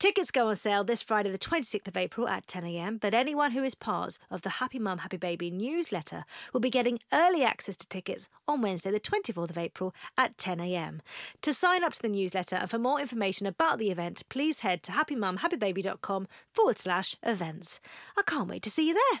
Tickets go on sale this Friday, the 26th of April at 10am, but anyone who is part of the Happy Mum, Happy Baby newsletter will be getting early access to tickets on Wednesday, the 24th of April at 10am. To sign up to the newsletter and for more information about the event, please head to happymumhappybaby.com forward slash events. I can't wait to see you there.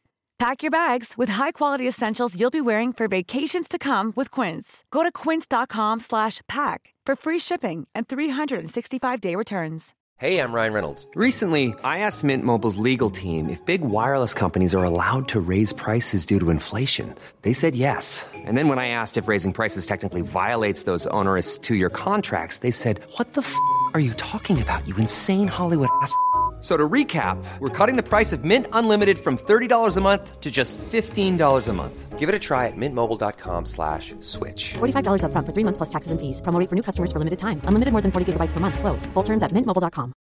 Pack your bags with high-quality essentials you'll be wearing for vacations to come with Quince. Go to quince.com/pack for free shipping and 365-day returns. Hey, I'm Ryan Reynolds. Recently, I asked Mint Mobile's legal team if big wireless companies are allowed to raise prices due to inflation. They said yes. And then when I asked if raising prices technically violates those onerous two-year contracts, they said, "What the f*** are you talking about? You insane Hollywood ass." So to recap, we're cutting the price of Mint Unlimited from $30 a month to just $15 a month. Give it a try at mintmobile.com slash switch. $45 upfront for three months plus taxes and fees. Promo for new customers for limited time. Unlimited more than 40 gigabytes per month. Slows. Full terms at mintmobile.com.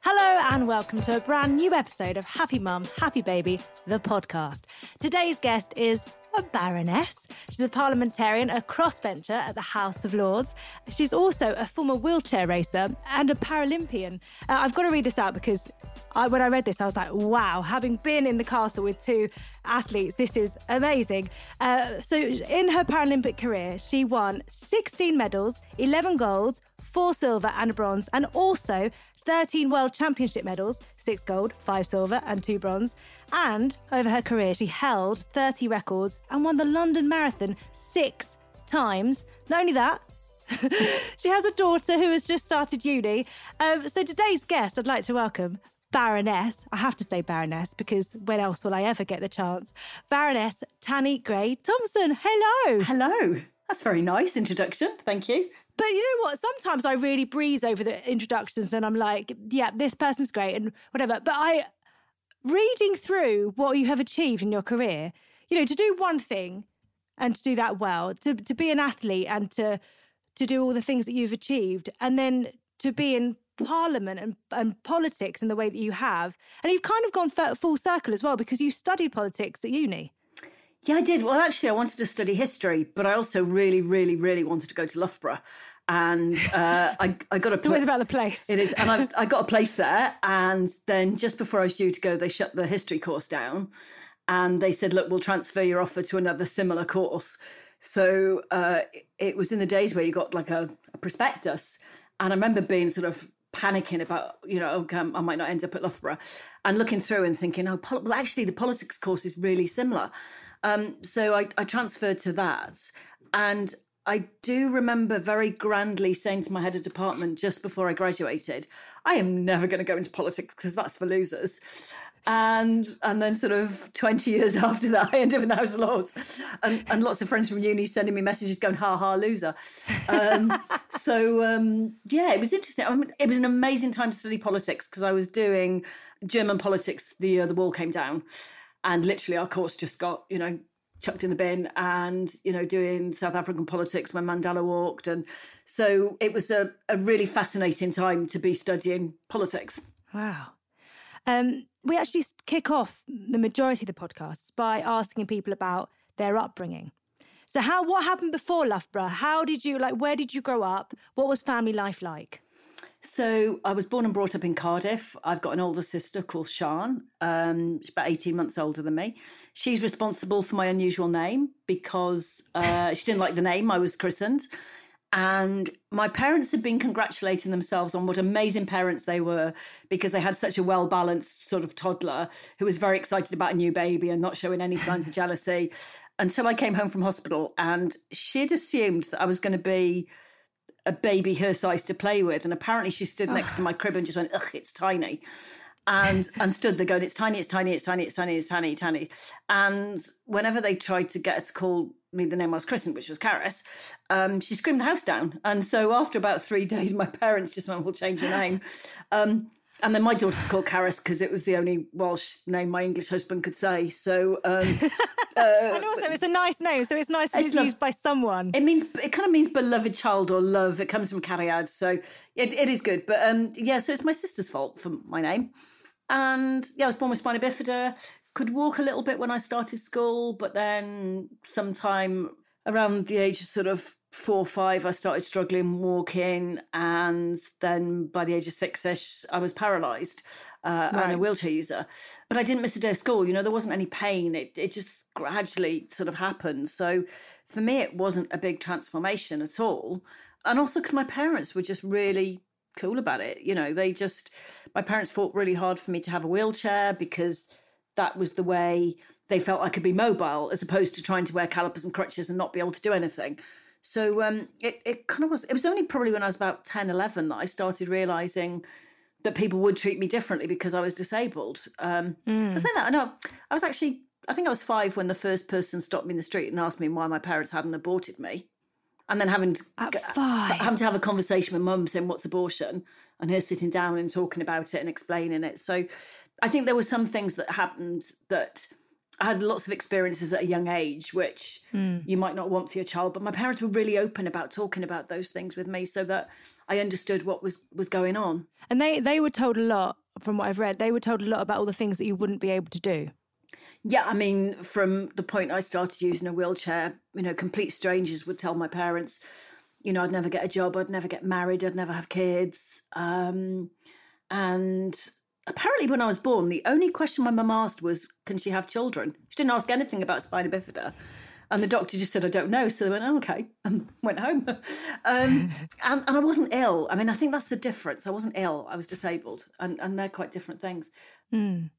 Hello and welcome to a brand new episode of Happy Mum, Happy Baby, the podcast. Today's guest is a baroness. She's a parliamentarian, a crossbencher at the House of Lords. She's also a former wheelchair racer and a Paralympian. Uh, I've got to read this out because I, when I read this, I was like, wow, having been in the castle with two athletes, this is amazing. Uh, so, in her Paralympic career, she won 16 medals, 11 golds, four silver and a bronze, and also 13 World Championship medals, six gold, five silver, and two bronze. And over her career, she held 30 records and won the London Marathon six times. Not only that, she has a daughter who has just started uni. Um, so today's guest, I'd like to welcome Baroness. I have to say Baroness because when else will I ever get the chance? Baroness Tanni Grey Thompson. Hello. Hello. That's very nice introduction. Thank you. But you know what? Sometimes I really breeze over the introductions and I'm like, yeah, this person's great and whatever. But I, reading through what you have achieved in your career, you know, to do one thing and to do that well, to, to be an athlete and to, to do all the things that you've achieved, and then to be in parliament and, and politics in the way that you have. And you've kind of gone full circle as well because you studied politics at uni. Yeah, I did. Well, actually, I wanted to study history, but I also really, really, really wanted to go to Loughborough. And uh, I, I got a. It's about the place. It is, and I, I got a place there. And then just before I was due to go, they shut the history course down, and they said, "Look, we'll transfer your offer to another similar course." So uh, it was in the days where you got like a, a prospectus, and I remember being sort of panicking about, you know, okay, I might not end up at Loughborough, and looking through and thinking, oh, well, actually, the politics course is really similar. Um, so I, I transferred to that. And I do remember very grandly saying to my head of department just before I graduated, I am never going to go into politics because that's for losers. And and then sort of 20 years after that, I ended up in the House of Lords. And, and lots of friends from uni sending me messages going, ha ha, loser. Um, so um, yeah, it was interesting. I mean, it was an amazing time to study politics because I was doing German politics, the year the wall came down, and literally our course just got you know chucked in the bin and you know doing south african politics when mandela walked. And so it was a, a really fascinating time to be studying politics. Wow. Um, we actually kick off the majority of the podcasts by asking people about their upbringing. So how what happened before loughborough? How did you like where did you grow up? What was family life like so I was born and brought up in Cardiff. I've got an older sister called Sian. Um, she's about 18 months older than me. She's responsible for my unusual name because uh, she didn't like the name I was christened. And my parents had been congratulating themselves on what amazing parents they were because they had such a well balanced sort of toddler who was very excited about a new baby and not showing any signs of jealousy until I came home from hospital. And she'd assumed that I was going to be a baby her size to play with. And apparently she stood next to my crib and just went, ugh, it's tiny. And and stood there going, it's tiny, it's tiny, it's tiny, it's tiny, it's tiny, tiny. And whenever they tried to get her to call me the name I was christened, which was Carys, um, she screamed the house down. And so after about three days, my parents just went, we'll change your name. Um, and then my daughter's called Carys because it was the only Welsh name my English husband could say. So, um, uh, and also it's a nice name, so it's nice that it's, it's used by someone. It means it kind of means beloved child or love. It comes from Cariad, so it, it is good. But um, yeah, so it's my sister's fault for my name. And yeah, I was born with spina bifida. Could walk a little bit when I started school, but then sometime around the age of sort of four or five, I started struggling walking, and then by the age of six-ish, I was paralysed uh, right. and a wheelchair user. But I didn't miss a day of school. You know, there wasn't any pain. It it just gradually sort of happened. So for me, it wasn't a big transformation at all. And also because my parents were just really cool about it. You know, they just my parents fought really hard for me to have a wheelchair because that was the way they felt I could be mobile, as opposed to trying to wear calipers and crutches and not be able to do anything. So um, it, it kind of was, it was only probably when I was about 10, 11 that I started realizing that people would treat me differently because I was disabled. Um, mm. I say that, I know, I was actually, I think I was five when the first person stopped me in the street and asked me why my parents hadn't aborted me. And then having to, having to have a conversation with mum saying, What's abortion? And her sitting down and talking about it and explaining it. So I think there were some things that happened that I had lots of experiences at a young age, which mm. you might not want for your child. But my parents were really open about talking about those things with me, so that I understood what was was going on. And they they were told a lot, from what I've read. They were told a lot about all the things that you wouldn't be able to do. Yeah, I mean, from the point I started using a wheelchair, you know, complete strangers would tell my parents, you know, I'd never get a job, I'd never get married, I'd never have kids, um, and apparently when I was born, the only question my mum asked was, "Can she have children?" She didn't ask anything about spina bifida. And the doctor just said, I don't know. So they went, oh, okay, and went home. um, and, and I wasn't ill. I mean, I think that's the difference. I wasn't ill. I was disabled. And, and they're quite different things. Mm.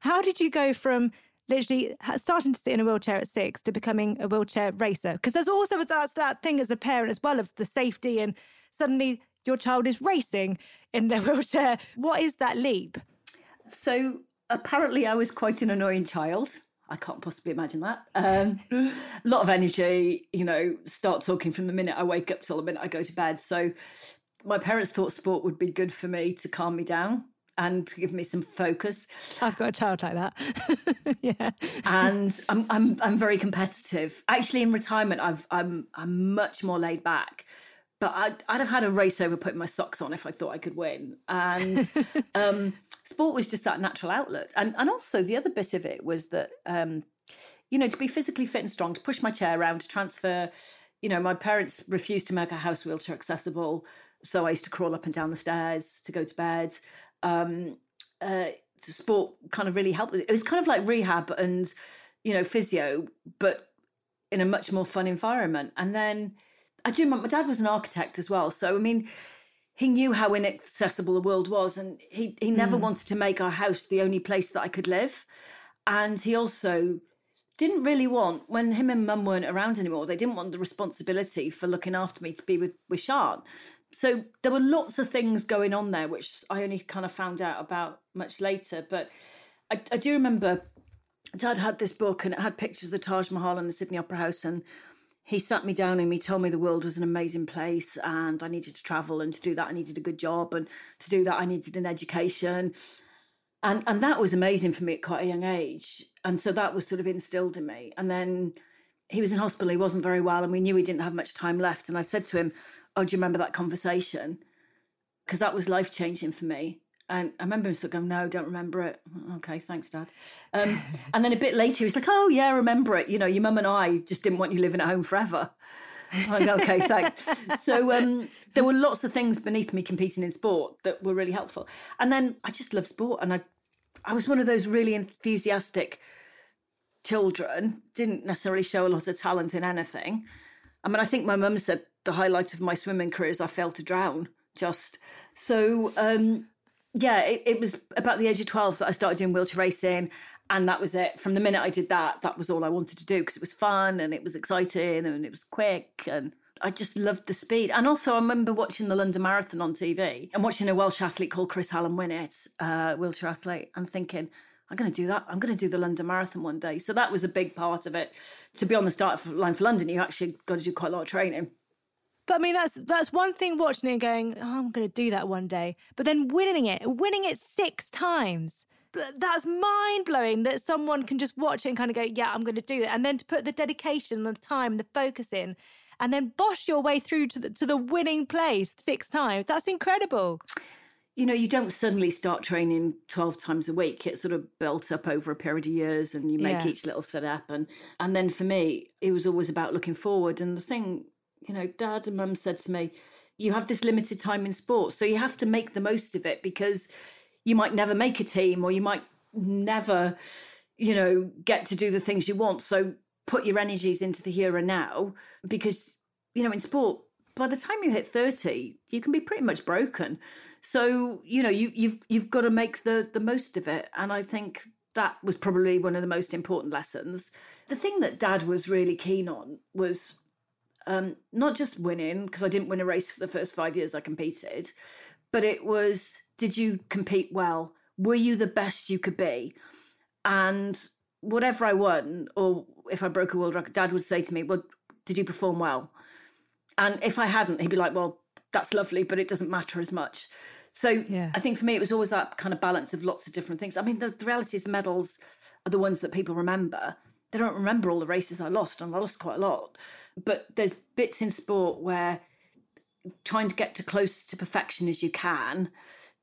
How did you go from literally starting to sit in a wheelchair at six to becoming a wheelchair racer? Because there's also that's that thing as a parent as well of the safety and suddenly your child is racing in their wheelchair. What is that leap? So apparently, I was quite an annoying child. I can't possibly imagine that. Um, a lot of energy, you know, start talking from the minute I wake up till the minute I go to bed. So my parents thought sport would be good for me to calm me down and give me some focus. I've got a child like that. yeah. And I'm I'm I'm very competitive. Actually in retirement I've I'm I'm much more laid back but I'd, I'd, have had a race over putting my socks on if I thought I could win. And um, sport was just that natural outlet. And and also the other bit of it was that um, you know to be physically fit and strong, to push my chair around, to transfer. You know, my parents refused to make our house wheelchair accessible, so I used to crawl up and down the stairs to go to bed. Um, uh, sport kind of really helped. It was kind of like rehab and you know physio, but in a much more fun environment. And then I do. My dad was an architect as well, so I mean, he knew how inaccessible the world was, and he he never mm. wanted to make our house the only place that I could live. And he also didn't really want when him and mum weren't around anymore. They didn't want the responsibility for looking after me to be with with Sian. So there were lots of things going on there, which I only kind of found out about much later. But I, I do remember Dad had this book, and it had pictures of the Taj Mahal and the Sydney Opera House, and he sat me down and he told me the world was an amazing place and I needed to travel and to do that I needed a good job and to do that I needed an education. And, and that was amazing for me at quite a young age. And so that was sort of instilled in me. And then he was in hospital, he wasn't very well, and we knew he didn't have much time left. And I said to him, Oh, do you remember that conversation? Because that was life changing for me. And I remember him sort of going, No, don't remember it. Okay, thanks, Dad. Um, and then a bit later, he's like, Oh, yeah, I remember it. You know, your mum and I just didn't want you living at home forever. like, okay, thanks. So um, there were lots of things beneath me competing in sport that were really helpful. And then I just love sport, and I, I was one of those really enthusiastic children. Didn't necessarily show a lot of talent in anything. I mean, I think my mum said the highlight of my swimming career is I failed to drown. Just so, um, yeah, it, it was about the age of twelve that I started doing wheelchair racing and that was it. From the minute i did that that was all i wanted to do because it was fun and it was exciting and it was quick and i just loved the speed. And also i remember watching the london marathon on tv and watching a welsh athlete called chris hallam win it uh, wheelchair athlete and thinking i'm going to do that. I'm going to do the london marathon one day. So that was a big part of it. To be on the start line for london you actually got to do quite a lot of training but I mean, that's that's one thing watching it and going, oh, I'm going to do that one day. But then winning it, winning it six times that's mind blowing that someone can just watch it and kind of go, yeah, I'm going to do it. And then to put the dedication, the time, the focus in, and then bosh your way through to the, to the winning place six times. That's incredible. You know, you don't suddenly start training 12 times a week. It's sort of built up over a period of years and you make yeah. each little set up. And, and then for me, it was always about looking forward. And the thing, you know, dad and mum said to me, you have this limited time in sports. So you have to make the most of it because you might never make a team or you might never, you know, get to do the things you want. So put your energies into the here and now because, you know, in sport, by the time you hit 30, you can be pretty much broken. So, you know, you, you've you've got to make the the most of it. And I think that was probably one of the most important lessons. The thing that dad was really keen on was um, not just winning, because I didn't win a race for the first five years I competed, but it was did you compete well? Were you the best you could be? And whatever I won, or if I broke a world record, dad would say to me, Well, did you perform well? And if I hadn't, he'd be like, Well, that's lovely, but it doesn't matter as much. So yeah. I think for me, it was always that kind of balance of lots of different things. I mean, the, the reality is the medals are the ones that people remember. They don't remember all the races I lost, and I lost quite a lot. But there's bits in sport where trying to get to close to perfection as you can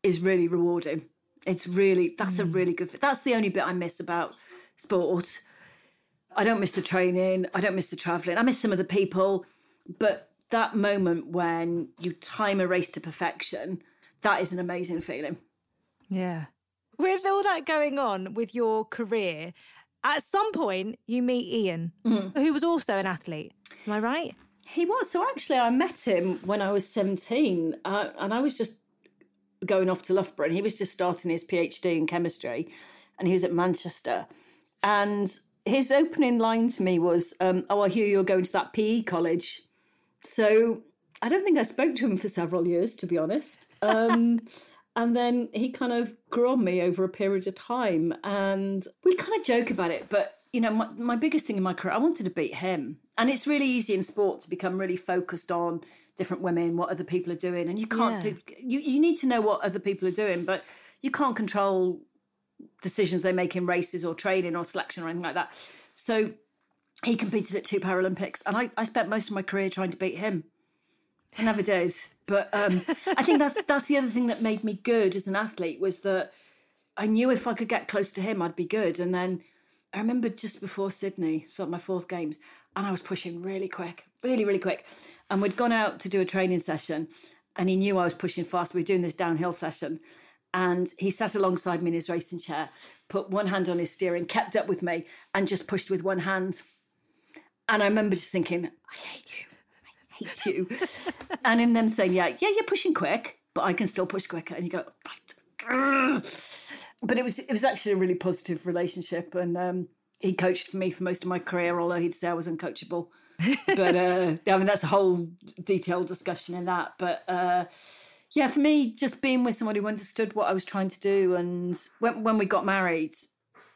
is really rewarding. It's really that's mm. a really good. That's the only bit I miss about sport. I don't miss the training. I don't miss the traveling. I miss some of the people, but that moment when you time a race to perfection, that is an amazing feeling. Yeah. With all that going on with your career, at some point you meet Ian, mm. who was also an athlete. Am I right? He was. So actually, I met him when I was 17, uh, and I was just going off to Loughborough, and he was just starting his PhD in chemistry, and he was at Manchester. And his opening line to me was, um, Oh, I hear you're going to that PE college. So I don't think I spoke to him for several years, to be honest. Um, and then he kind of grew on me over a period of time. And we kind of joke about it, but you know, my, my biggest thing in my career, I wanted to beat him. And it's really easy in sport to become really focused on different women, what other people are doing. And you can't yeah. do, you, you need to know what other people are doing, but you can't control decisions they make in races or training or selection or anything like that. So he competed at two Paralympics. And I, I spent most of my career trying to beat him. I never did. But um, I think that's that's the other thing that made me good as an athlete was that I knew if I could get close to him, I'd be good. And then I remember just before Sydney, so my fourth games, and I was pushing really quick, really, really quick. And we'd gone out to do a training session, and he knew I was pushing fast. We were doing this downhill session. And he sat alongside me in his racing chair, put one hand on his steering, kept up with me, and just pushed with one hand. And I remember just thinking, I hate you. I hate you. and in them saying, Yeah, yeah, you're pushing quick, but I can still push quicker. And you go, Right but it was it was actually a really positive relationship, and um, he coached for me for most of my career, although he'd say I was uncoachable. but uh, I mean, that's a whole detailed discussion in that. But uh, yeah, for me, just being with somebody who understood what I was trying to do, and when when we got married,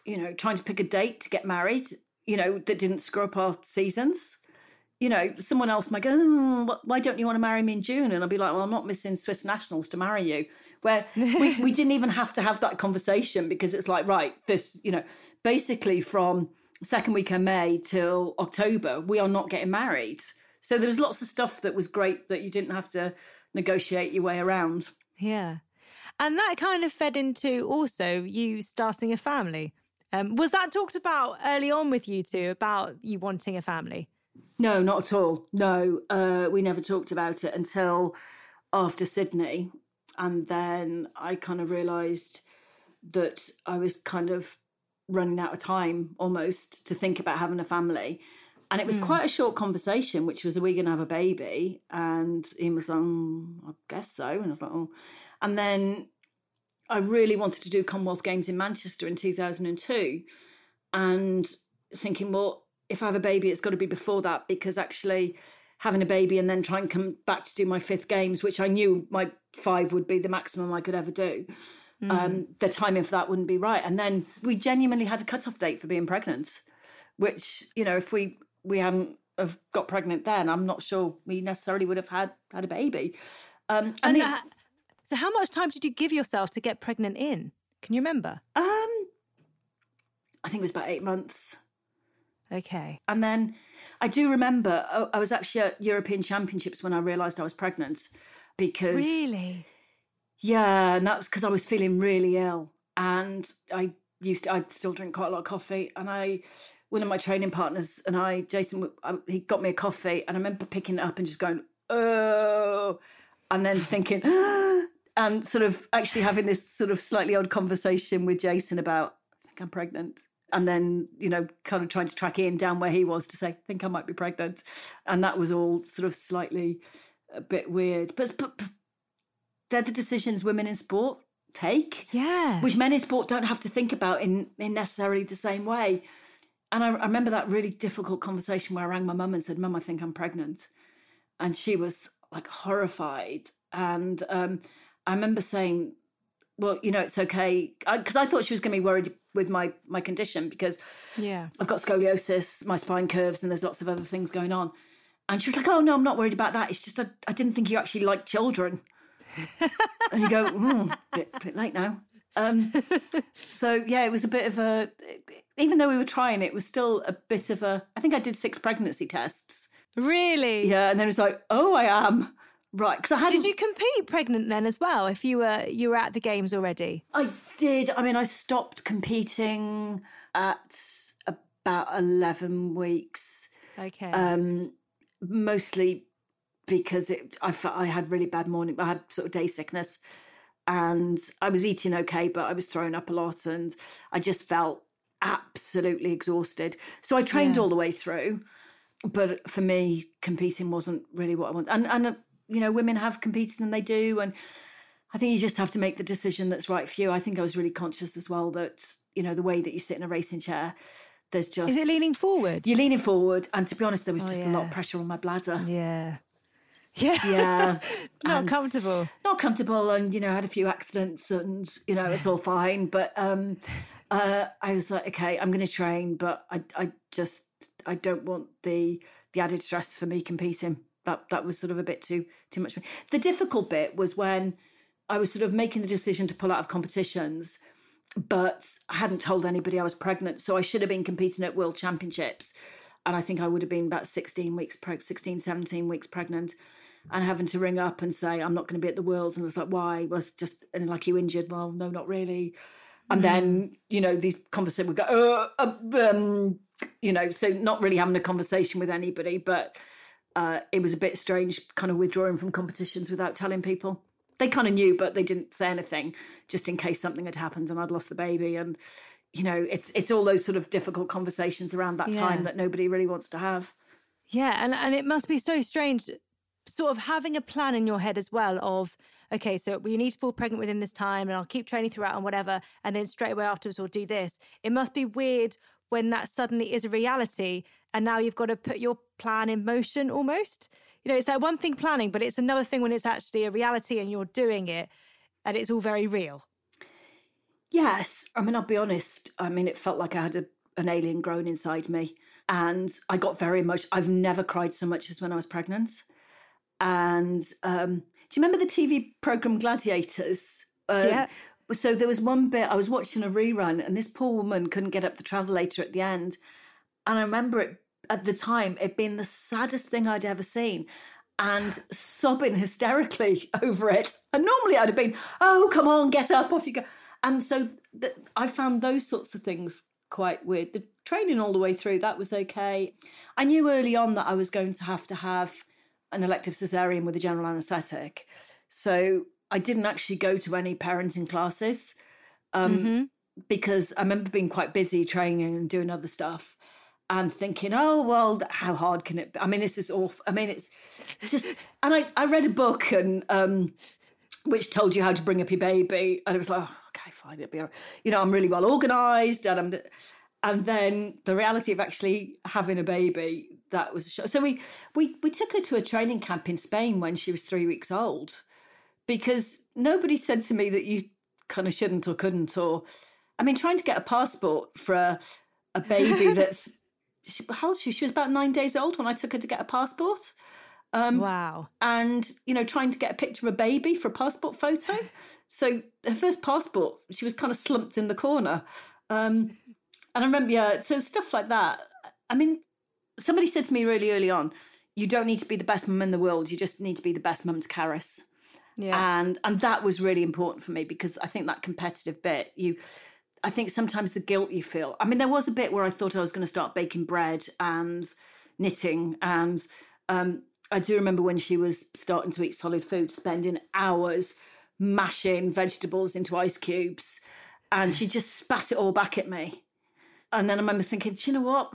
you know, trying to pick a date to get married, you know, that didn't screw up our seasons, you know, someone else might go, oh, why don't you want to marry me in June? And I'll be like, well, I'm not missing Swiss nationals to marry you. Where we, we didn't even have to have that conversation because it's like, right, this, you know, basically from second week of May till October, we are not getting married. So there was lots of stuff that was great that you didn't have to negotiate your way around. Yeah. And that kind of fed into also you starting a family. Um, was that talked about early on with you two about you wanting a family? No, not at all. No, uh, we never talked about it until after Sydney. And then I kind of realised that I was kind of running out of time almost to think about having a family. And it was mm. quite a short conversation, which was, Are we going to have a baby? And he was like, mm, I guess so. And I was like, Oh. And then I really wanted to do Commonwealth Games in Manchester in 2002. And thinking, well, if I have a baby, it's got to be before that because actually having a baby and then try and come back to do my fifth games, which I knew my five would be the maximum I could ever do. Mm. Um, the timing for that wouldn't be right. And then we genuinely had a cutoff date for being pregnant, which, you know, if we we hadn't have got pregnant then, I'm not sure we necessarily would have had had a baby. Um, and, and so, how much time did you give yourself to get pregnant in? Can you remember? Um, I think it was about eight months. Okay. And then I do remember I was actually at European Championships when I realised I was pregnant because. Really? Yeah, and that was because I was feeling really ill. And I used to, I still drink quite a lot of coffee. And I, one of my training partners and I, Jason, he got me a coffee. And I remember picking it up and just going, oh, and then thinking, and sort of actually having this sort of slightly odd conversation with Jason about, I think I'm pregnant and then you know kind of trying to track Ian down where he was to say I think I might be pregnant. And that was all sort of slightly a bit weird. But, but, but they're the decisions women in sport take yeah. which men in sport don't have to think about in, in necessarily the same way. And I, I remember that really difficult conversation where I rang my mum and said mum I think I'm pregnant. And she was like horrified. And um, I remember saying well, you know, it's okay. Because I, I, thought she was going to be worried with my my condition because yeah, I've got scoliosis, my spine curves, and there's lots of other things going on. And she was like, "Oh no, I'm not worried about that. It's just I, I didn't think you actually like children." and you go, mm, bit, bit late now. Um, so yeah, it was a bit of a. Even though we were trying, it was still a bit of a. I think I did six pregnancy tests. Really? Yeah, and then it was like, oh, I am. Right, because I had. Did you compete pregnant then as well? If you were you were at the games already? I did. I mean, I stopped competing at about eleven weeks. Okay. Um, mostly because it, I felt I had really bad morning. I had sort of day sickness, and I was eating okay, but I was throwing up a lot, and I just felt absolutely exhausted. So I trained yeah. all the way through but for me, competing wasn't really what I wanted. And and you know, women have competed and they do. And I think you just have to make the decision that's right for you. I think I was really conscious as well that, you know, the way that you sit in a racing chair, there's just. Is it leaning forward? You're leaning forward. And to be honest, there was oh, just yeah. a lot of pressure on my bladder. Yeah. Yeah. Yeah. not comfortable. Not comfortable. And, you know, I had a few accidents and, you know, it's all fine. But um, uh, I was like, okay, I'm going to train, but I, I just, I don't want the, the added stress for me competing that that was sort of a bit too too much for me. The difficult bit was when I was sort of making the decision to pull out of competitions, but I hadn't told anybody I was pregnant, so I should have been competing at World Championships, and I think I would have been about 16 weeks preg 16 17 weeks pregnant and having to ring up and say I'm not going to be at the Worlds and I was like why? Was just and like you injured. Well no not really. And mm. then you know these conversations would go uh, um, you know so not really having a conversation with anybody but uh, it was a bit strange, kind of withdrawing from competitions without telling people. They kind of knew, but they didn't say anything, just in case something had happened and I'd lost the baby. And you know, it's it's all those sort of difficult conversations around that yeah. time that nobody really wants to have. Yeah, and and it must be so strange, sort of having a plan in your head as well of okay, so we need to fall pregnant within this time, and I'll keep training throughout and whatever, and then straight away afterwards we'll do this. It must be weird when that suddenly is a reality and now you've got to put your plan in motion almost you know it's that one thing planning but it's another thing when it's actually a reality and you're doing it and it's all very real yes i mean i'll be honest i mean it felt like i had a, an alien grown inside me And I got very much, I've never cried so much as when I was pregnant. And um, do you remember the TV program Gladiators? Uh, Yeah. So there was one bit, I was watching a rerun, and this poor woman couldn't get up the travelator at the end. And I remember it at the time, it being the saddest thing I'd ever seen and sobbing hysterically over it. And normally I'd have been, oh, come on, get up, off you go. And so th- I found those sorts of things quite weird. The training all the way through, that was okay. I knew early on that I was going to have to have an elective cesarean with a general anaesthetic. So I didn't actually go to any parenting classes um, because I remember being quite busy training and doing other stuff and thinking, oh, well, how hard can it be? I mean, this is awful. I mean, it's just, and I, I read a book and, um, which told you how to bring up your baby. And it was like, oh, okay, fine, it'll be, all right. you know, I'm really well organized. And I'm, and then the reality of actually having a baby, that was, a shock. so we, we, we took her to a training camp in Spain when she was three weeks old because nobody said to me that you kind of shouldn't or couldn't, or, I mean, trying to get a passport for a, a baby that's, she, how old was she? She was about nine days old when I took her to get a passport. Um, Wow. and you know trying to get a picture of a baby for a passport photo so her first passport she was kind of slumped in the corner um, and i remember yeah so stuff like that i mean somebody said to me really early on you don't need to be the best mum in the world you just need to be the best mum to Carys Yeah. and and that was really important for me because i think that competitive bit you i think sometimes the guilt you feel i mean there was a bit where i thought i was going to start baking bread and knitting and um, i do remember when she was starting to eat solid food spending hours mashing vegetables into ice cubes and she just spat it all back at me and then i remember thinking do you know what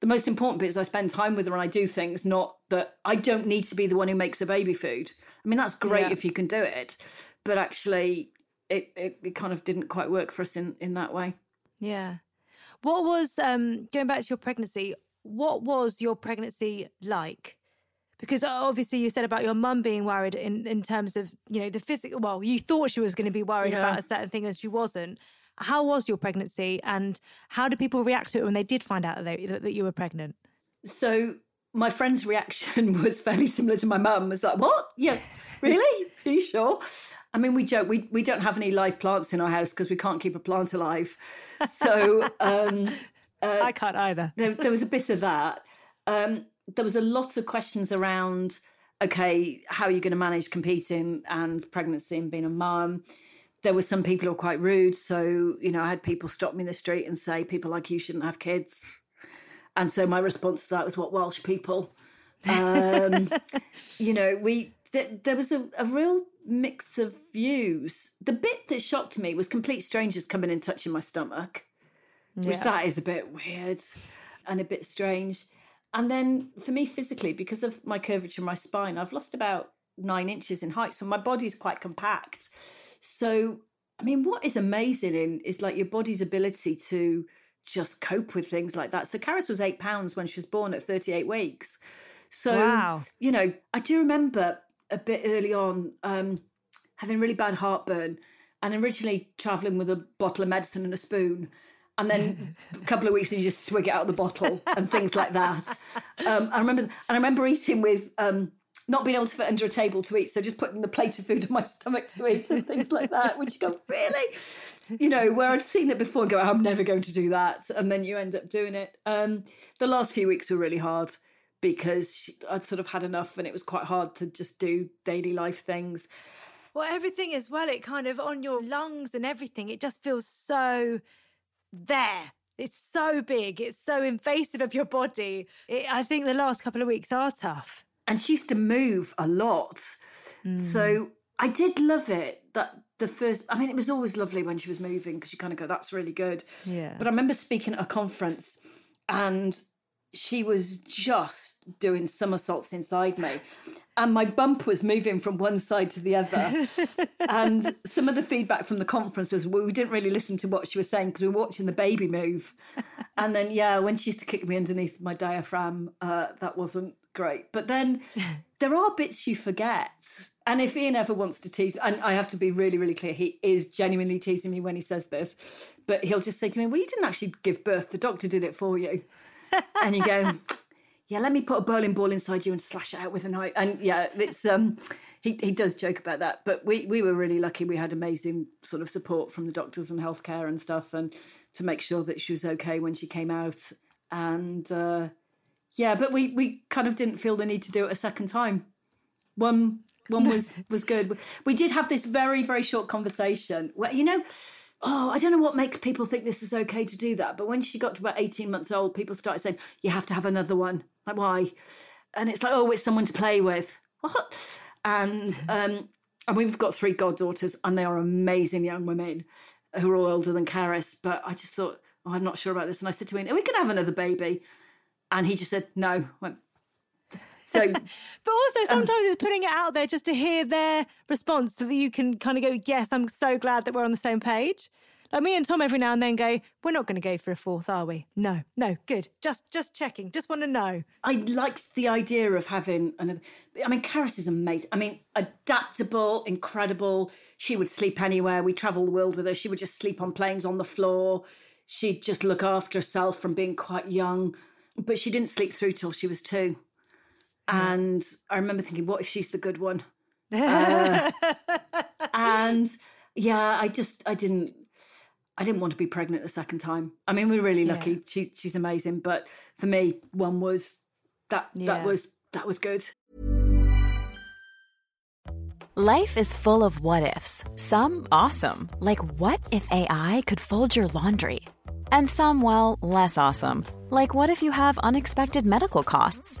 the most important bit is I spend time with her and I do things, not that I don't need to be the one who makes a baby food. I mean, that's great Yeah. if you can do it, but actually, it, it, it kind of didn't quite work for us in, in that way. Yeah. What was um going back to your pregnancy? What was your pregnancy like? Because uh, obviously you said about your mum being worried in in terms of you know the physical. Well, you thought she was going to be worried Yeah. about a certain thing, and she wasn't. How was your pregnancy, and how did people react to it when they did find out that, they, that, that you were pregnant? So my friend's reaction was fairly similar to my mum. Was like, "What? Yeah, really? Are you sure?" I mean, we joke we we don't have any live plants in our house because we can't keep a plant alive. So um, I can't either. there, there was a bit of that. Um, there was a lot of questions around, okay, how are you going to manage competing and pregnancy and being a mum? There were some people who were quite rude. So, you know, I had people stop me in the street and say, people like you shouldn't have kids. And so my response to that was, what Welsh people? Um, you know, we th- there was a, a real mix of views. The bit that shocked me was complete strangers coming and touching my stomach which Yeah. that is a bit weird and a bit strange. And then for me, physically, because of my curvature in my spine, I've lost about nine inches in height. So my body's quite compact. So, I mean, what is amazing in is like your body's ability to just cope with things like that. So Carys was eight pounds when she was born at 38 weeks. So, Wow. you know, I do remember a bit early on um, having really bad heartburn and originally traveling with a bottle of medicine and a spoon. And then a couple of weeks and you just swig it out of the bottle and things like that. Um, I remember, and I remember eating with um, not being able to fit under a table to eat, so just putting the plate of food in my stomach to eat and things like that. Which you go, really? You know, where I'd seen it before and go, I'm never going to do that, and then you end up doing it. Um, the last few weeks were really hard because I'd sort of had enough, and it was quite hard to just do daily life things. Well, everything as well, it kind of on your lungs and everything, it just feels so there. It's so big. It's so invasive of your body. It, I think the last couple of weeks are tough. and she used to move a lot. So I did love it that the first, I mean, it was always lovely when she was moving because you kind of go, that's really good. Yeah. But I remember speaking at a conference and she was just doing somersaults inside me. And my bump was moving from one side to the other. and some of the feedback from the conference was well, we didn't really listen to what she was saying because we were watching the baby move. and then, yeah, when she used to kick me underneath my diaphragm, uh, that wasn't great. But then there are bits you forget. And if Ian ever wants to tease, and I have to be really, really clear, he is genuinely teasing me when he says this, but he'll just say to me, Well, you didn't actually give birth, the doctor did it for you. and you go, yeah, let me put a bowling ball inside you and slash it out with a knife. And yeah, it's um, he he does joke about that. But we we were really lucky. We had amazing sort of support from the doctors and healthcare and stuff, and to make sure that she was okay when she came out. And uh, yeah, but we we kind of didn't feel the need to do it a second time. One one was was good. We did have this very very short conversation where you know oh, I don't know what makes people think this is okay to do that. But when she got to about 18 months old, people started saying, you have to have another one. Like, why? And it's like, oh, it's someone to play with. What? And, um, and we've got three goddaughters, and they are amazing young women who are all older than Carys. But I just thought, oh, I'm not sure about this. And I said to him, are we going to have another baby? And he just said, no. I went, so, but also um, sometimes um, it's putting it out there just to hear their response so that you can kind of go, yes, I'm so glad that we're on the same page. Like me and Tom every now and then go, we're not going to go for a fourth, are we? No, no, good. Just, just checking. Just want to know. I liked the idea of having another. I mean, Carys is amazing. I mean, adaptable, incredible. She would sleep anywhere. We travel the world with her. She would just sleep on planes on the floor. She'd just look after herself from being quite young, but she didn't sleep through till she was two. And I remember thinking, what if she's the good one? Uh, and yeah, I just I didn't I didn't want to be pregnant the second time. I mean, we're really lucky. Yeah. She, she's amazing, but for me, one was that yeah. that was that was good. Life is full of what ifs. Some awesome, like what if AI could fold your laundry, and some well less awesome, like what if you have unexpected medical costs.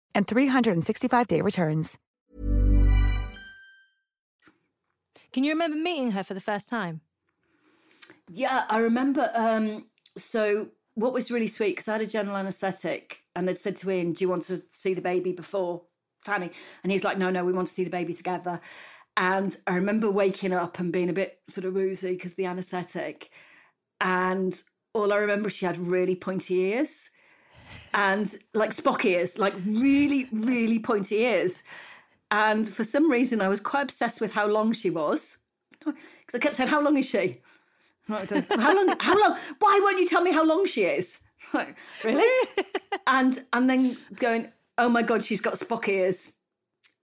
and 365-day returns. Can you remember meeting her for the first time? Yeah, I remember. Um, so what was really sweet because I had a general anaesthetic, and they'd said to Ian, "Do you want to see the baby before Tanni?" And he's like, "No, no, we want to see the baby together." And I remember waking up and being a bit sort of woozy because the anaesthetic, and all I remember she had really pointy ears and like Spock ears, like really, really pointy ears. And for some reason, I was quite obsessed with how long she was because I kept saying, "How long is she?" how long? How long? Why won't you tell me how long she is? Like, really? and and then going, "Oh my god, she's got Spock ears."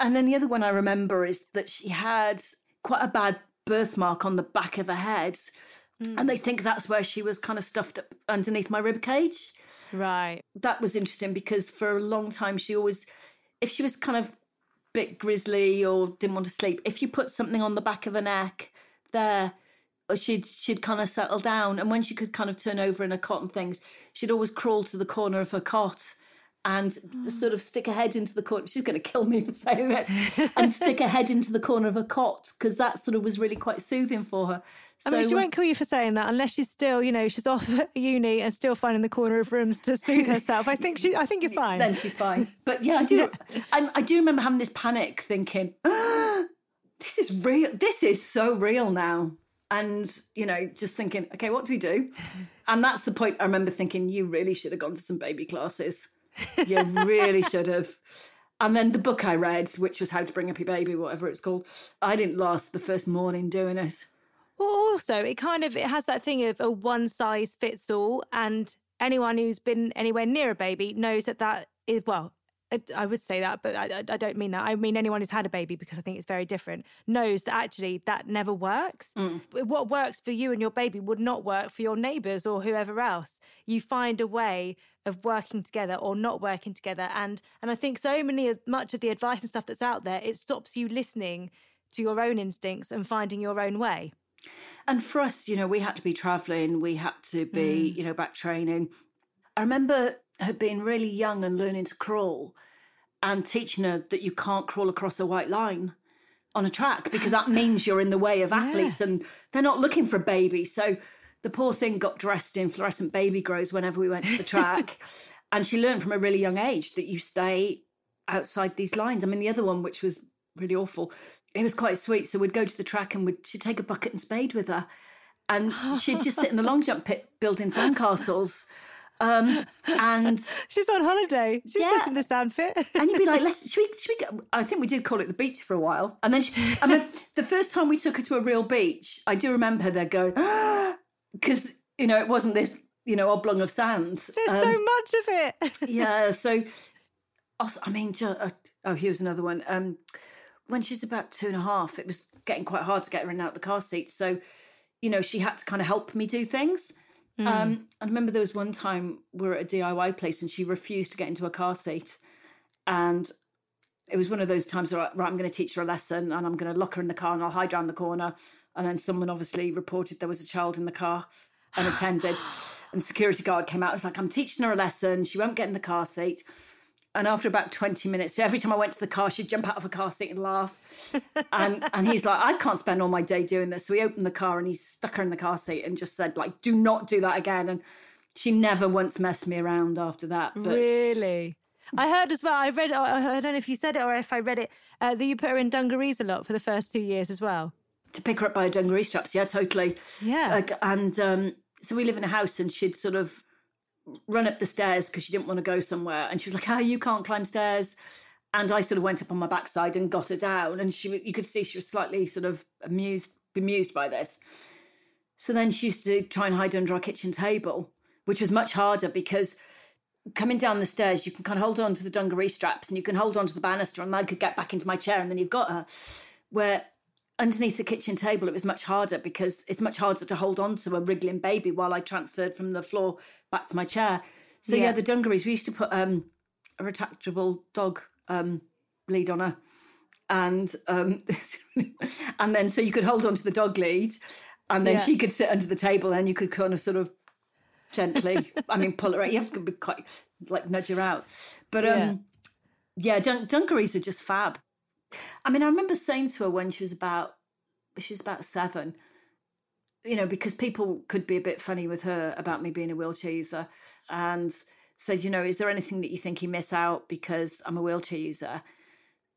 And then the other one I remember is that she had quite a bad birthmark on the back of her head, mm. and they think that's where she was kind of stuffed up underneath my rib cage. Right. That was interesting because for a long time she always, if she was kind of bit grizzly or didn't want to sleep, if you put something on the back of her neck there, uh, she'd she'd kind of settle down. And when she could kind of turn over in her cot and things, she'd always crawl to the corner of her cot and sort of stick her head into the corner. She's going to kill me for saying this, and stick her head into the corner of a cot because that sort of was really quite soothing for her. I mean, she won't kill you for saying that unless she's still, you know, she's off at uni and still finding the corner of rooms to soothe herself. I think she, I think you're fine. then she's fine. But yeah, I do. I, I do remember having this panic, thinking, "This is real. This is so real now." And you know, just thinking, "Okay, what do we do?" And that's the point. I remember thinking, "You really should have gone to some baby classes. You really should have." And then the book I read, which was How to Bring Up Your Baby, whatever it's called, I didn't last the first morning doing it. Well, also, it kind of it has that thing of a one size fits all, and anyone who's been anywhere near a baby knows that that is well. I- would say that, but I, I don't mean that. I mean anyone who's had a baby because I think it's very different knows that actually that never works. Mm. What works for you and your baby would not work for your neighbours or whoever else. You find a way of working together or not working together, and and I think so many of much of the advice and stuff that's out there it stops you listening to your own instincts and finding your own way. And for us, you know, we had to be traveling, we had to be, mm. you know, back training. I remember her being really young and learning to crawl and teaching her that you can't crawl across a white line on a track because that means you're in the way of athletes and they're not looking for a baby. So the poor thing got dressed in fluorescent baby grows whenever we went to the track. and she learned from a really young age that you stay outside these lines. I mean, the other one, which was really awful, it was quite sweet. So we'd go to the track and we'd, she'd take a bucket and spade with her. And she'd just sit in the long jump pit building sandcastles. Um, and She's on holiday. She's Yeah. just in this outfit. and you'd be like, let's, should we, should we go? I think we did call it the beach for a while. And then she, I mean, the first time we took her to a real beach, I do remember her there going, because, you know, it wasn't this, you know, oblong of sand. There's Um, so much of it. yeah. So, also, I mean, uh, oh, here's another one. Um, when she's about two and a half, it was getting quite hard to get her in and out of the car seat. So, you know, she had to kind of help me do things. Um, I remember there was one time we were at a DIY place and she refused to get into a car seat. And it was one of those times where, right, I'm going to teach her a lesson and I'm going to lock her in the car and I'll hide around the corner. And then someone obviously reported there was a child in the car unattended. and security guard came out. and was like, I'm teaching her a lesson. She won't get in the car seat. And after about 20 minutes, so every time I went to the car, she'd jump out of a car seat and laugh. And and he's like, I can't spend all my day doing this. So he opened the car and he stuck her in the car seat and just said, like, do not do that again. And she never once messed me around after that. But really? I heard as well. I read. I don't know if you said it or if I read it. Uh, that you put her in dungarees a lot for the first two years as well. to pick her up by her dungaree straps, yeah, totally. Yeah. Like, and um, so we live in a house and she'd sort of run up the stairs because she didn't want to go somewhere. And she was like, oh, you can't climb stairs. And I sort of went up on my backside and got her down. And she, you could see she was slightly sort of amused, bemused by this. So then she used to try and hide under our kitchen table, which was much harder because coming down the stairs, you can kind of hold on to the dungaree straps and you can hold on to the banister, and I could get back into my chair, and then you've got her. Where underneath the kitchen table, it was much harder because it's much harder to hold on to a wriggling baby while I transferred from the floor back to my chair. So yeah, Yeah. the dungarees, we used to put um, a retractable dog um, lead on her. And um, and then so you could hold on to the dog lead, and then Yeah. she could sit under the table, and you could kind of sort of gently. I mean, pull her out. You have to be quite like nudge her out. But um, yeah, dun- dungarees are just fab. I mean, I remember saying to her when she was about she was about seven, you know, because people could be a bit funny with her about me being a wheelchair user, and said, you know, is there anything that you think you miss out because I'm a wheelchair user?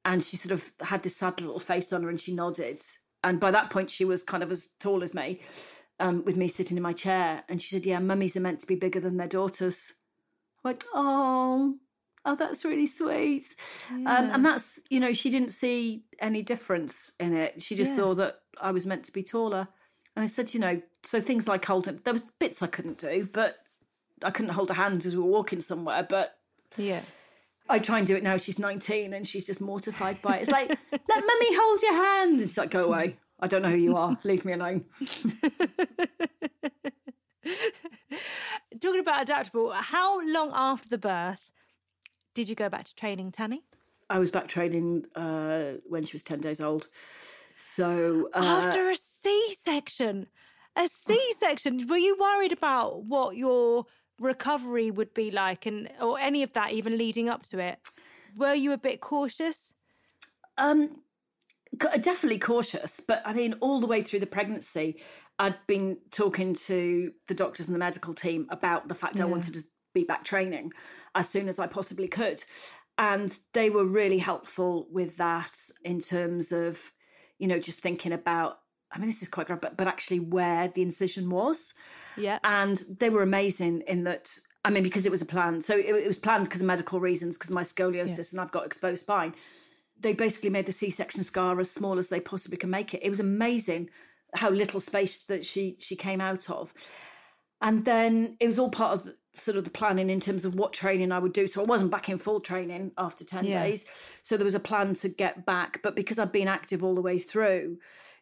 And she sort of had this sad little face on her, and she nodded. And by that point, she was kind of as tall as me, um, with me sitting in my chair. And she said, "Yeah, mummies are meant to be bigger than their daughters." I went, "Oh, oh, that's really sweet." Um, and that's, you know, she didn't see any difference in it. She just Yeah. saw that I was meant to be taller. And I said, you know, so things like holding, there was bits I couldn't do, but I couldn't hold her hand as we were walking somewhere. But Yeah. I try and do it now. She's 19 and she's just mortified by it. It's like, let mummy hold your hand. And she's like, go away. I don't know who you are. Leave me alone. Talking about adaptable, how long after the birth did you go back to training, Tanni? I was back training uh, when she was 10 days old. So uh, After a C section. A C section. Were you worried about what your recovery would be like, and or any of that, even leading up to it. Were you a bit cautious? Um, definitely cautious, but I mean, all the way through the pregnancy, I'd been talking to the doctors and the medical team about the fact yeah. I wanted to be back training as soon as I possibly could. And they were really helpful with that in terms of, you know, just thinking about, I mean, this is quite great, but, but actually where the incision was. Yeah. And they were amazing in that, I mean, because it was a plan. So it, it was planned because of medical reasons, because of my scoliosis yeah. and I've got exposed spine. They basically made the C section scar as small as they possibly can make it. It was amazing how little space that she she came out of. And then it was all part of sort of the planning in terms of what training I would do. So I wasn't back in full training after 10 yeah. days. So there was a plan to get back. But because I'd been active all the way through,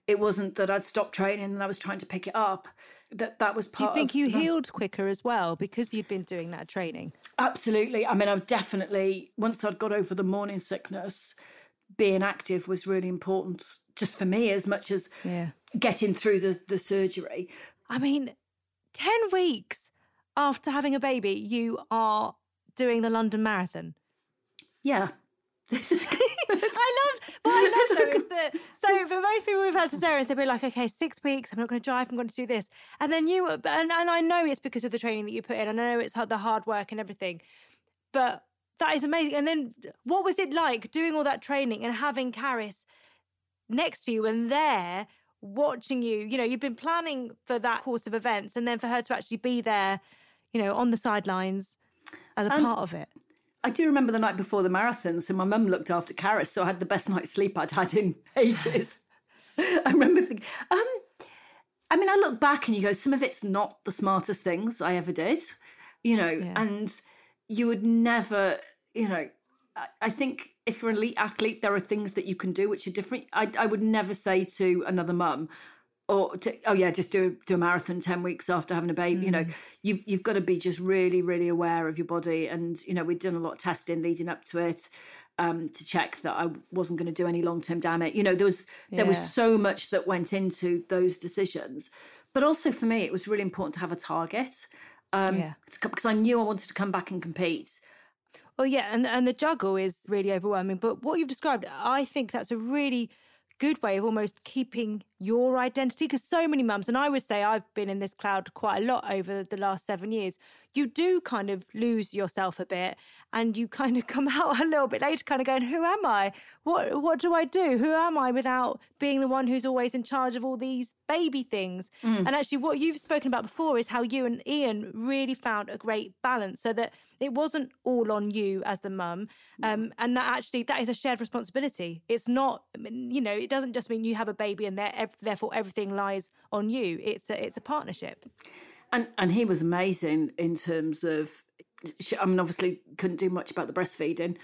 it wasn't that I'd stopped training and I was trying to pick it up. That that was part. You think you the... healed quicker as well because you'd been doing that training? Absolutely. I mean, I've definitely once I'd got over the morning sickness, being active was really important just for me as much as yeah. getting through the the surgery. I mean, ten weeks after having a baby, you are doing the London Marathon. Yeah. I love what I love though is that so for most people who've had cesareans, they'll be like, okay, six weeks, I'm not going to drive, I'm going to do this, and then you and, and I know it's because of the training that you put in, I know it's the hard work and everything, but that is amazing. And then what was it like doing all that training and having Carys next to you and there watching you? You know, you've been planning for that course of events, and then for her to actually be there you know, on the sidelines as a um, part of it. I do remember the night before the marathon. So my mum looked after Carys, so I had the best night's sleep I'd had in ages. I remember thinking, um, I mean, I look back and you go, some of it's not the smartest things I ever did, you know, yeah. and you would never, you know, I think if you're an elite athlete, there are things that you can do which are different. I, I would never say to another mum, or to, oh yeah, just do do a marathon ten weeks after having a baby. Mm. You know, mm. you've you've got to be just really really aware of your body, and you know we'd done a lot of testing leading up to it. Um, to check that I wasn't going to do any long term damage. You know, there was yeah. there was so much that went into those decisions, but also for me, it was really important to have a target. Um, yeah. because I knew I wanted to come back and compete. Well, yeah, and and the juggle is really overwhelming. But what you've described, I think that's a really good way of almost keeping your identity? Because so many mums and i would say i've been in this cloud quite a lot over the last seven years you do kind of lose yourself a bit and you kind of come out a little bit later kind of going who am i? What what do i do? Who am i? without being the one who's always in charge of all these baby things. Mm. and actually what you've spoken about before is how you and ian really found a great balance so that it wasn't all on you as the mum um, and that actually that is a shared responsibility. It's not you know it doesn't just mean you have a baby and therefore everything lies on you. It's a, it's a partnership. And and he was amazing in terms of I mean obviously couldn't do much about the breastfeeding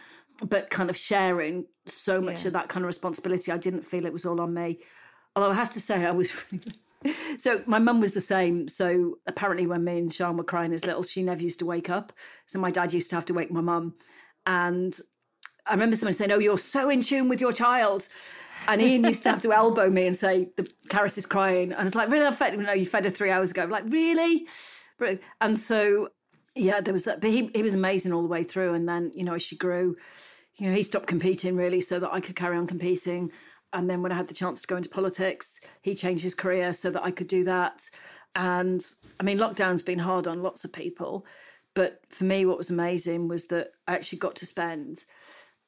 but kind of sharing so much yeah. of that kind of responsibility I didn't feel it was all on me. Although I have to say I was so my mum was the same. So apparently when me and Sian were crying as little she never used to wake up. So my dad used to have to wake my mum. And I remember someone saying oh you're so in tune with your child and Ian used to have to elbow me and say, the Carys is crying. And it's like, really? I fed, no, you fed her three hours ago. I'm like, really? And so, yeah, there was that. But he, he was amazing all the way through. And then, you know, as she grew, you know, he stopped competing really so that I could carry on competing. And then when I had the chance to go into politics, he changed his career so that I could do that. And I mean, lockdown's been hard on lots of people. But for me, what was amazing was that I actually got to spend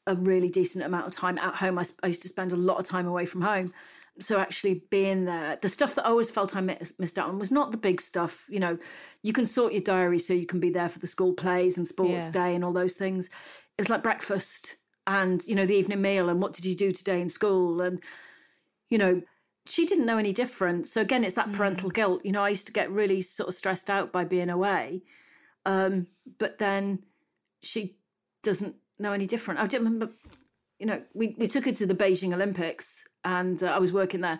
a really decent amount of time at home. I, I used to spend a lot of time away from home. So actually being there, the stuff that I always felt I missed out on was not the big stuff. You know, you can sort your diary so you can be there for the school plays and sports yeah. day and all those things. It was like breakfast and, you know, the evening meal and what did you do today in school? And, you know, she didn't know any different. So again, it's that parental mm. guilt. You know, I used to get really sort of stressed out by being away. Um, but then she doesn't know any different. I remember, you know, we, we took her to the Beijing Olympics and uh, I was working there.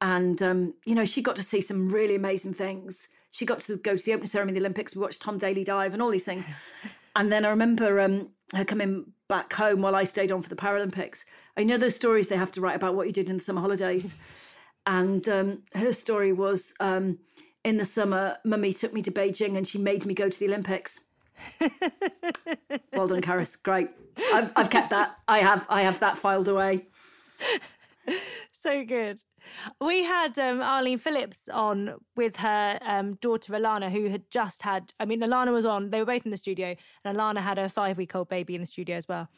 And, um, you know, she got to see some really amazing things. She got to go to the opening ceremony of the Olympics. We watched Tom Daley dive and all these things. And then I remember um, her coming back home while I stayed on for the Paralympics. I know those stories they have to write about what you did in the summer holidays. And um, her story was um, in the summer, mummy took me to Beijing and she made me go to the Olympics. Well done, Carys. Great. I've, I've kept that. I have I have that filed away. so good. We had um, Arlene Phillips on with her um, daughter Alana, who had just had. I mean, Alana was on. They were both in the studio, and Alana had a five-week-old baby in the studio as well.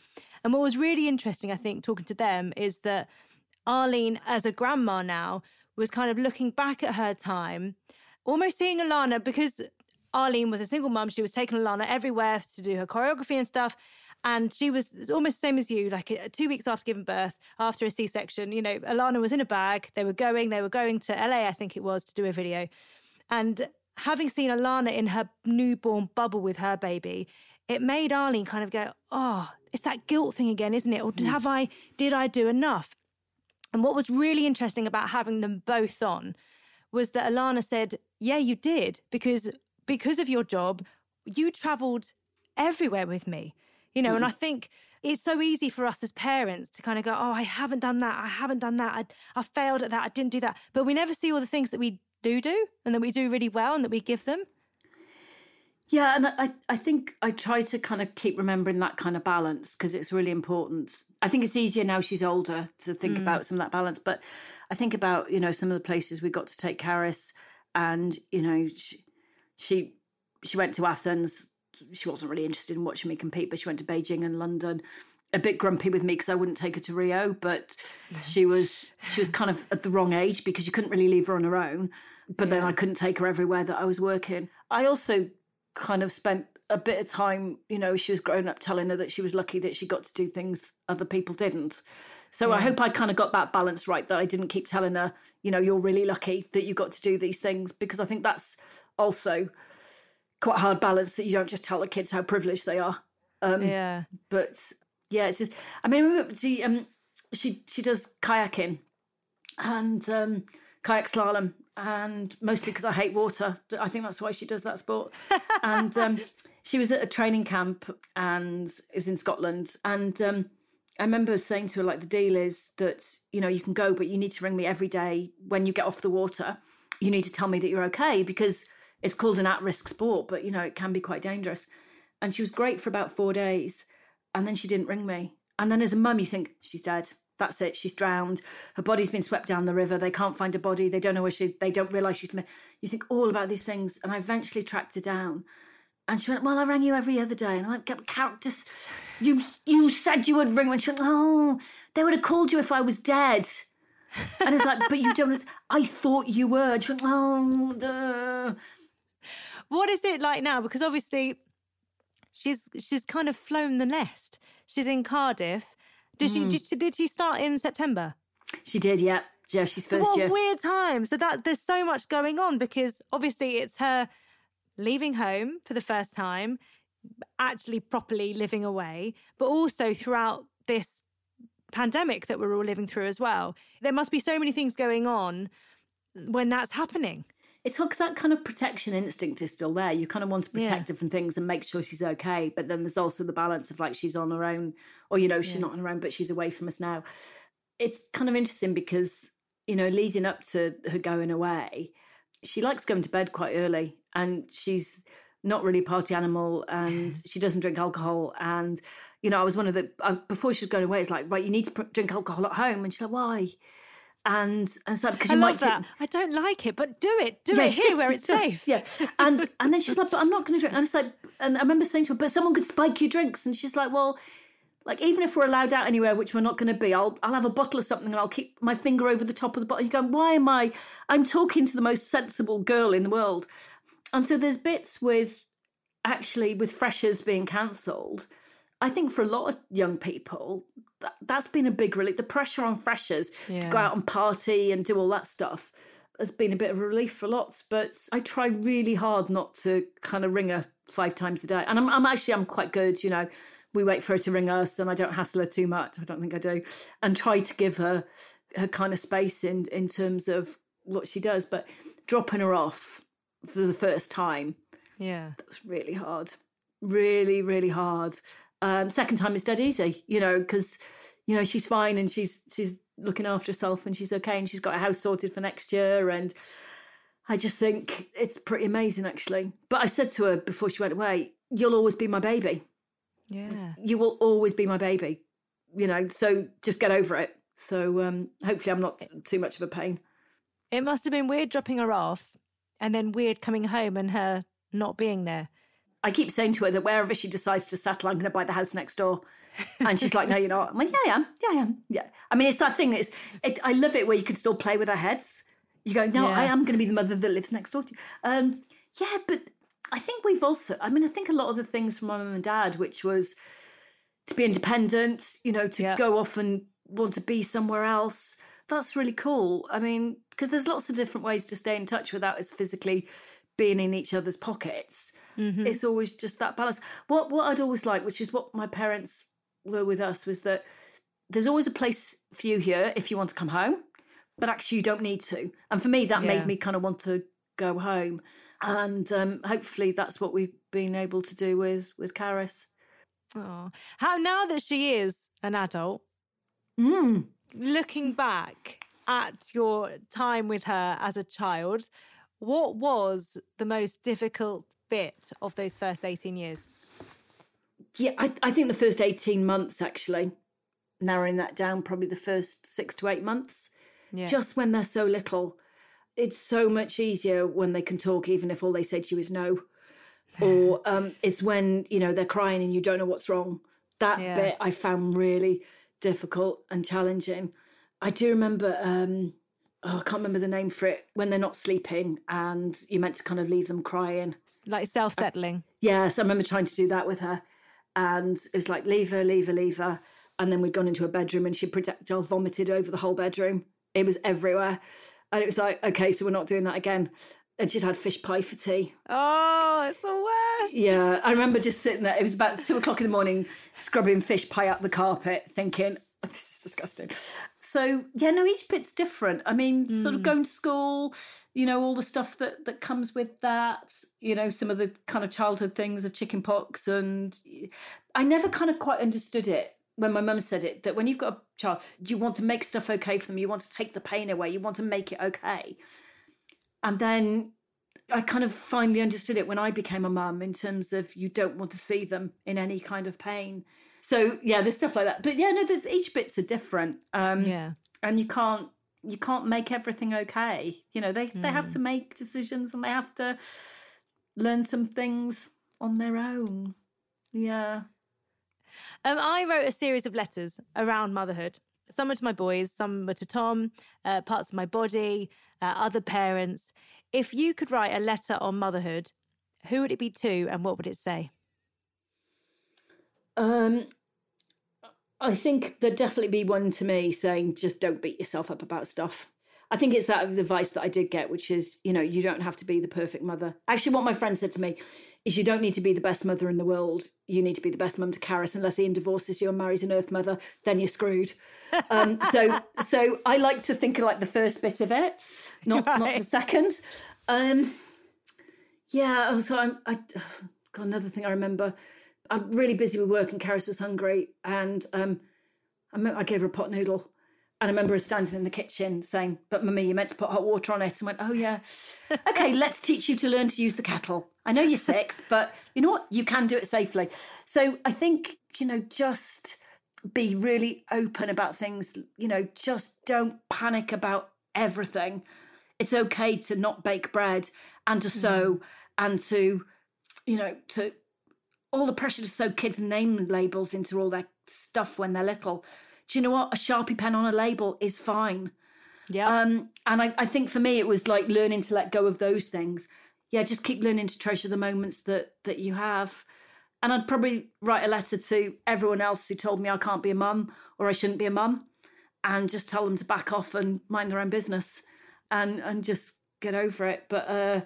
And what was really interesting, I think, talking to them, is that Arlene, as a grandma now, was kind of looking back at her time, almost seeing Alana because Arlene was a single mum. She was taking Alana everywhere to do her choreography and stuff. And she was almost the same as you, like uh, two weeks after giving birth, after a C section. You know, Alana was in a bag. They were going, they were going to LA, I think it was, to do a video. And having seen Alana in her newborn bubble with her baby, it made Arlene kind of go, oh, it's that guilt thing again, isn't it? Or mm. have I, did I do enough? And what was really interesting about having them both on was that Alana said, yeah, you did, because because of your job, you traveled everywhere with me. You know, mm. and I think it's so easy for us as parents to kind of go, oh, I haven't done that. I haven't done that. I, I failed at that. I didn't do that. But we never see all the things that we do do and that we do really well and that we give them. Yeah, and I, I think I try to kind of keep remembering that kind of balance because it's really important. I think it's easier now she's older to think mm. about some of that balance. But I think about, you know, some of the places we got to take Carys and, you know, she, she, she went to Athens she wasn't really interested in watching me compete, but she went to Beijing and London. A bit grumpy with me because I wouldn't take her to Rio, but she was she was kind of at the wrong age because you couldn't really leave her on her own. But yeah. then I couldn't take her everywhere that I was working. I also kind of spent a bit of time, you know, she was growing up telling her that she was lucky that she got to do things other people didn't. So yeah. I hope I kind of got that balance right that I didn't keep telling her, you know, you're really lucky that you got to do these things because I think that's also quite hard balance that you don't just tell the kids how privileged they are. Um, yeah. But yeah, it's just. I mean, remember she um she she does kayaking and um, kayak slalom, and mostly because I hate water. I think that's why she does that sport. and um, she was at a training camp, and it was in Scotland, and. Um, I remember saying to her, like, the deal is that, you know, you can go, but you need to ring me every day when you get off the water. You need to tell me that you're okay because it's called an at-risk sport, but you know it can be quite dangerous. And she was great for about four days, and then she didn't ring me. And then as a mum, you think she's dead. That's it. She's drowned. Her body's been swept down the river. They can't find her body. They don't know where she. They don't realise she's. You think all about these things, and I eventually tracked her down. And she went, "Well, I rang you every other day." And I went, "Count, just you. You said you would ring." And she went, "Oh, they would have called you if I was dead." And I was like, "But you don't." I thought you were. She went, "Oh." Duh. What is it like now? Because obviously, she's she's kind of flown the nest. She's in Cardiff. Did mm. she did, she did she start in September? She did. Yeah. Yeah, she's first so what year. weird time. So that there's so much going on because obviously it's her leaving home for the first time, actually properly living away, but also throughout this pandemic that we're all living through as well. There must be so many things going on when that's happening it's because that kind of protection instinct is still there. You kind of want to protect yeah. her from things and make sure she's okay. But then there's also the balance of like she's on her own, or you know, she's yeah. not on her own, but she's away from us now. It's kind of interesting because, you know, leading up to her going away, she likes going to bed quite early and she's not really a party animal and she doesn't drink alcohol. And, you know, I was one of the, uh, before she was going away, it's like, right, you need to pr- drink alcohol at home. And she's like, why? And and so because you might that. I don't like it, but do it, do it here where it's safe. Yeah, and and then she's like, but I'm not going to drink. And I was like, and I remember saying to her, but someone could spike your drinks, and she's like, well, like even if we're allowed out anywhere, which we're not going to be, I'll I'll have a bottle of something and I'll keep my finger over the top of the bottle. You go, why am I? I'm talking to the most sensible girl in the world, and so there's bits with actually with freshers being cancelled. I think for a lot of young people, that, that's been a big relief. The pressure on freshers yeah. to go out and party and do all that stuff has been a bit of a relief for lots. But I try really hard not to kind of ring her five times a day. And I'm, I'm actually I'm quite good, you know. We wait for her to ring us, and I don't hassle her too much. I don't think I do, and try to give her her kind of space in in terms of what she does. But dropping her off for the first time, yeah, that was really hard, really really hard. Um, second time is dead easy, you know, because you know she's fine and she's she's looking after herself and she's okay and she's got a house sorted for next year and I just think it's pretty amazing, actually. But I said to her before she went away, You'll always be my baby. Yeah. You will always be my baby. You know, so just get over it. So um, hopefully, I'm not too much of a pain. It must have been weird dropping her off and then weird coming home and her not being there. I keep saying to her that wherever she decides to settle, I'm going to buy the house next door. And she's like, no, you're not. I'm like, yeah, I am. Yeah, I am. Yeah. I mean, it's that thing that's, it, I love it where you can still play with our heads. You go, no, Yeah. I am going to be the mother that lives next door to you. Um, yeah, but I think we've also, I mean, I think a lot of the things from my mum and dad, which was to be independent, you know, to Yeah. go off and want to be somewhere else. That's really cool. I mean, because there's lots of different ways to stay in touch without us physically being in each other's pockets. Mm-hmm. It's always just that balance. What what I'd always like, which is what my parents were with us, was that there's always a place for you here if you want to come home, but actually you don't need to. And for me, that Yeah. made me kind of want to go home. And um, hopefully that's what we've been able to do with with Carys. Oh. How now that she is an adult, Mm. looking back at your time with her as a child, what was the most difficult bit of those first 18 years? Yeah, I, I think the first 18 months, actually, narrowing that down, probably the first six to eight months, Yeah. just when they're so little. It's so much easier when they can talk, even if all they say to you is no. Or um, it's when, you know, they're crying and you don't know what's wrong. That Yeah. bit I found really difficult and challenging. I do remember, um, oh, I can't remember the name for it, when they're not sleeping and you're meant to kind of leave them crying. Like self settling. Yes, I remember trying to do that with her. And it was like, leave her, leave her, leave her. And then we'd gone into a bedroom and she projectile vomited over the whole bedroom. It was everywhere. And it was like, okay, so we're not doing that again. And she'd had fish pie for tea. Oh, it's the worst. Yeah, I remember just sitting there. It was about two o'clock in the morning, scrubbing fish pie up the carpet, thinking, "Oh, this is disgusting. So, yeah, no, each bit's different. I mean, sort of mm. going to school, you know, all the stuff that, that comes with that, you know, some of the kind of childhood things of chicken pox. And I never kind of quite understood it when my mum said it that when you've got a child, you want to make stuff okay for them, you want to take the pain away, you want to make it okay. And then I kind of finally understood it when I became a mum in terms of you don't want to see them in any kind of pain. So yeah, there's stuff like that. But yeah, no, each bits are different. Um, Yeah. and you can't you can't make everything okay. You know, they they have to make decisions and they have to learn some things on their own. Yeah. Um, I wrote a series of letters around motherhood. Some were to my boys, some were to Tom, uh, parts of my body, uh, other parents. If you could write a letter on motherhood, who would it be to and what would it say? Um, I think there'd definitely be one to me saying, just don't beat yourself up about stuff. I think it's that advice that I did get, which is, you know, you don't have to be the perfect mother. Actually, what my friend said to me is, you don't need to be the best mother in the world. You need to be the best mum to Carys, unless Ian divorces you and marries an Earth mother, then you're screwed. Um, so, so I like to think of like the first bit of it, not not the second. Um, yeah, so I'm. I got another thing I remember. I'm really busy with work, and Carys was hungry, and um, I, remember I gave her a pot noodle, and I remember her standing in the kitchen saying, "But mummy, you meant to put hot water on it." And went, "Oh yeah, okay, let's teach you to learn to use the kettle. I know you're six, but you know what? You can do it safely." So I think you know just be really open about things. You know, just don't panic about everything. It's okay to not bake bread and to sew and to, you know, to all the pressure to sew kids' name labels into all their stuff when they're little. Do you know what? A Sharpie pen on a label is fine. Yeah. Um, and I, I think for me, it was like learning to let go of those things. Yeah, just keep learning to treasure the moments that that you have. And I'd probably write a letter to everyone else who told me I can't be a mum or I shouldn't be a mum, and just tell them to back off and mind their own business, and and just get over it. But uh,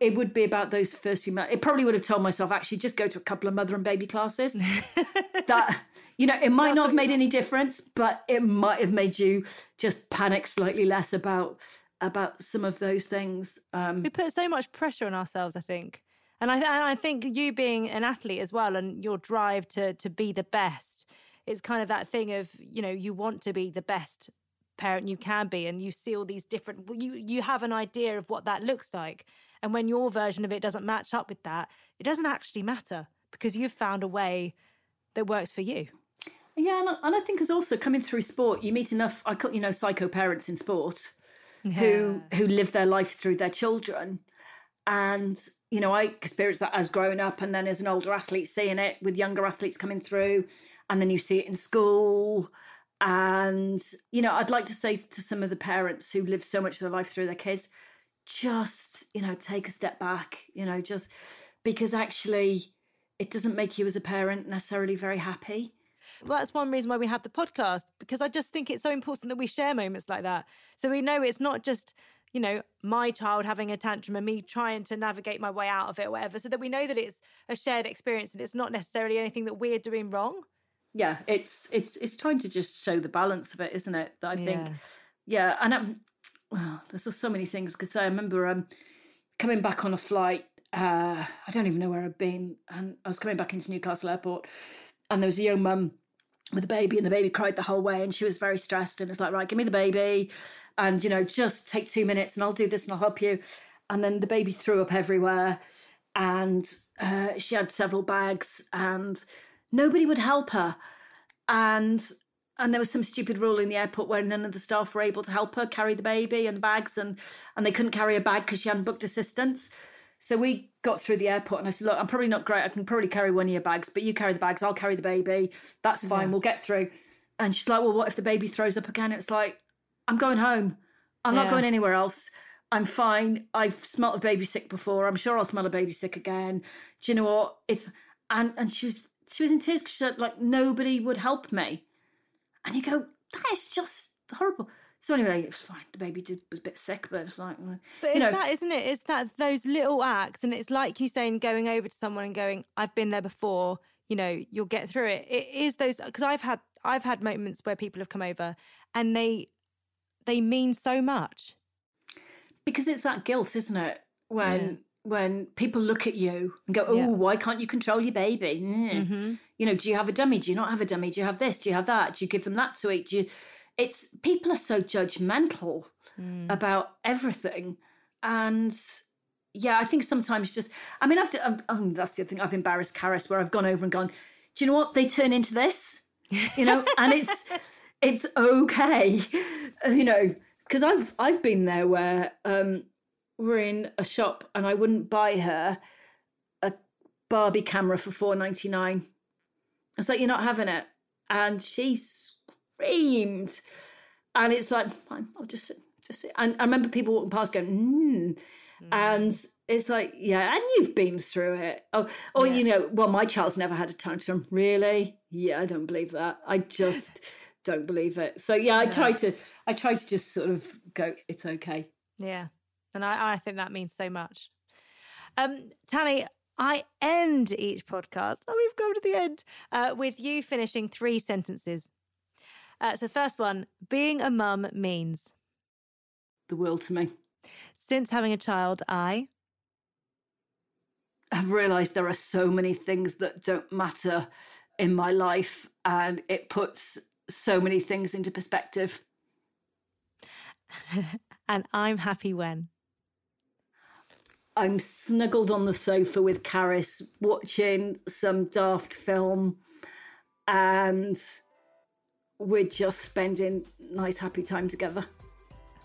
it would be about those first few months. It probably would have told myself actually just go to a couple of mother and baby classes. that you know, it might not have made any difference, but it might have made you just panic slightly less about about some of those things. Um, we put so much pressure on ourselves, I think. And I, and I think you being an athlete as well and your drive to, to be the best, it's kind of that thing of, you know, you want to be the best parent you can be and you see all these different you you have an idea of what that looks like and when your version of it doesn't match up with that it doesn't actually matter because you've found a way that works for you. Yeah and I, and I think as also coming through sport you meet enough i call you know psycho parents in sport who who live their life through their children. And you know i experienced that as growing up and then as an older athlete seeing it with younger athletes coming through and then you see it in school. And, you know, I'd like to say to some of the parents who live so much of their life through their kids, just, you know, take a step back, you know, just because actually it doesn't make you as a parent necessarily very happy. Well, that's one reason why we have the podcast, because I just think it's so important that we share moments like that. So we know it's not just, you know, my child having a tantrum and me trying to navigate my way out of it or whatever, so that we know that it's a shared experience and it's not necessarily anything that we're doing wrong yeah, it's it's it's trying to just show the balance of it, isn't it? That I yeah. think, yeah, and um, well, there's just so many things because I remember um coming back on a flight. Uh, I don't even know where I'd been, and I was coming back into Newcastle Airport, and there was a young mum with a baby, and the baby cried the whole way, and she was very stressed, and it's like, right, give me the baby, and you know, just take two minutes, and I'll do this, and I'll help you, and then the baby threw up everywhere, and uh, she had several bags, and nobody would help her. And and there was some stupid rule in the airport where none of the staff were able to help her carry the baby and the bags and and they couldn't carry a bag because she hadn't booked assistance. So we got through the airport and I said, Look, I'm probably not great. I can probably carry one of your bags, but you carry the bags, I'll carry the baby. That's fine, yeah. we'll get through. And she's like, Well, what if the baby throws up again? It's like, I'm going home. I'm yeah. not going anywhere else. I'm fine. I've smelt a baby sick before. I'm sure I'll smell a baby sick again. Do you know what? It's and and she was she was in tears because she said like nobody would help me, and you go that is just horrible. So anyway, it was fine. The baby did was a bit sick, but it's like, but it's know, that, isn't it? It's that those little acts, and it's like you saying, going over to someone and going, "I've been there before." You know, you'll get through it. It is those because I've had I've had moments where people have come over and they they mean so much because it's that guilt, isn't it? When when people look at you and go, "Oh, yeah. why can't you control your baby?" Mm-hmm. You know, do you have a dummy? Do you not have a dummy? Do you have this? Do you have that? Do you give them that to eat? Do you? It's people are so judgmental mm. about everything, and yeah, I think sometimes just. I mean, I've. Um, um, that's the other thing. I've embarrassed Carys where I've gone over and gone. Do you know what they turn into this? You know, and it's it's okay. You know, because I've I've been there where. um were in a shop and I wouldn't buy her a Barbie camera for four ninety nine. I was like, "You're not having it," and she screamed. And it's like, fine, I'll just sit, just sit. And I remember people walking past going, mm. Mm. and it's like, yeah, and you've been through it. Oh, or yeah. you know, well, my child's never had a tantrum. Really? Yeah, I don't believe that. I just don't believe it. So yeah, I yeah. try to, I try to just sort of go, it's okay. Yeah. And I, I think that means so much. Um, I end each podcast, oh, we've come to the end, uh, with you finishing three sentences. Uh, so, first one being a mum means the world to me. Since having a child, I have realised there are so many things that don't matter in my life, and it puts so many things into perspective. and I'm happy when. I'm snuggled on the sofa with Carys watching some daft film and we're just spending nice happy time together.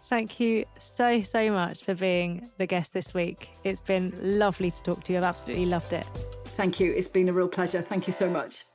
Thank you so so much for being the guest this week. It's been lovely to talk to you. I've absolutely loved it. Thank you. It's been a real pleasure. Thank you so much.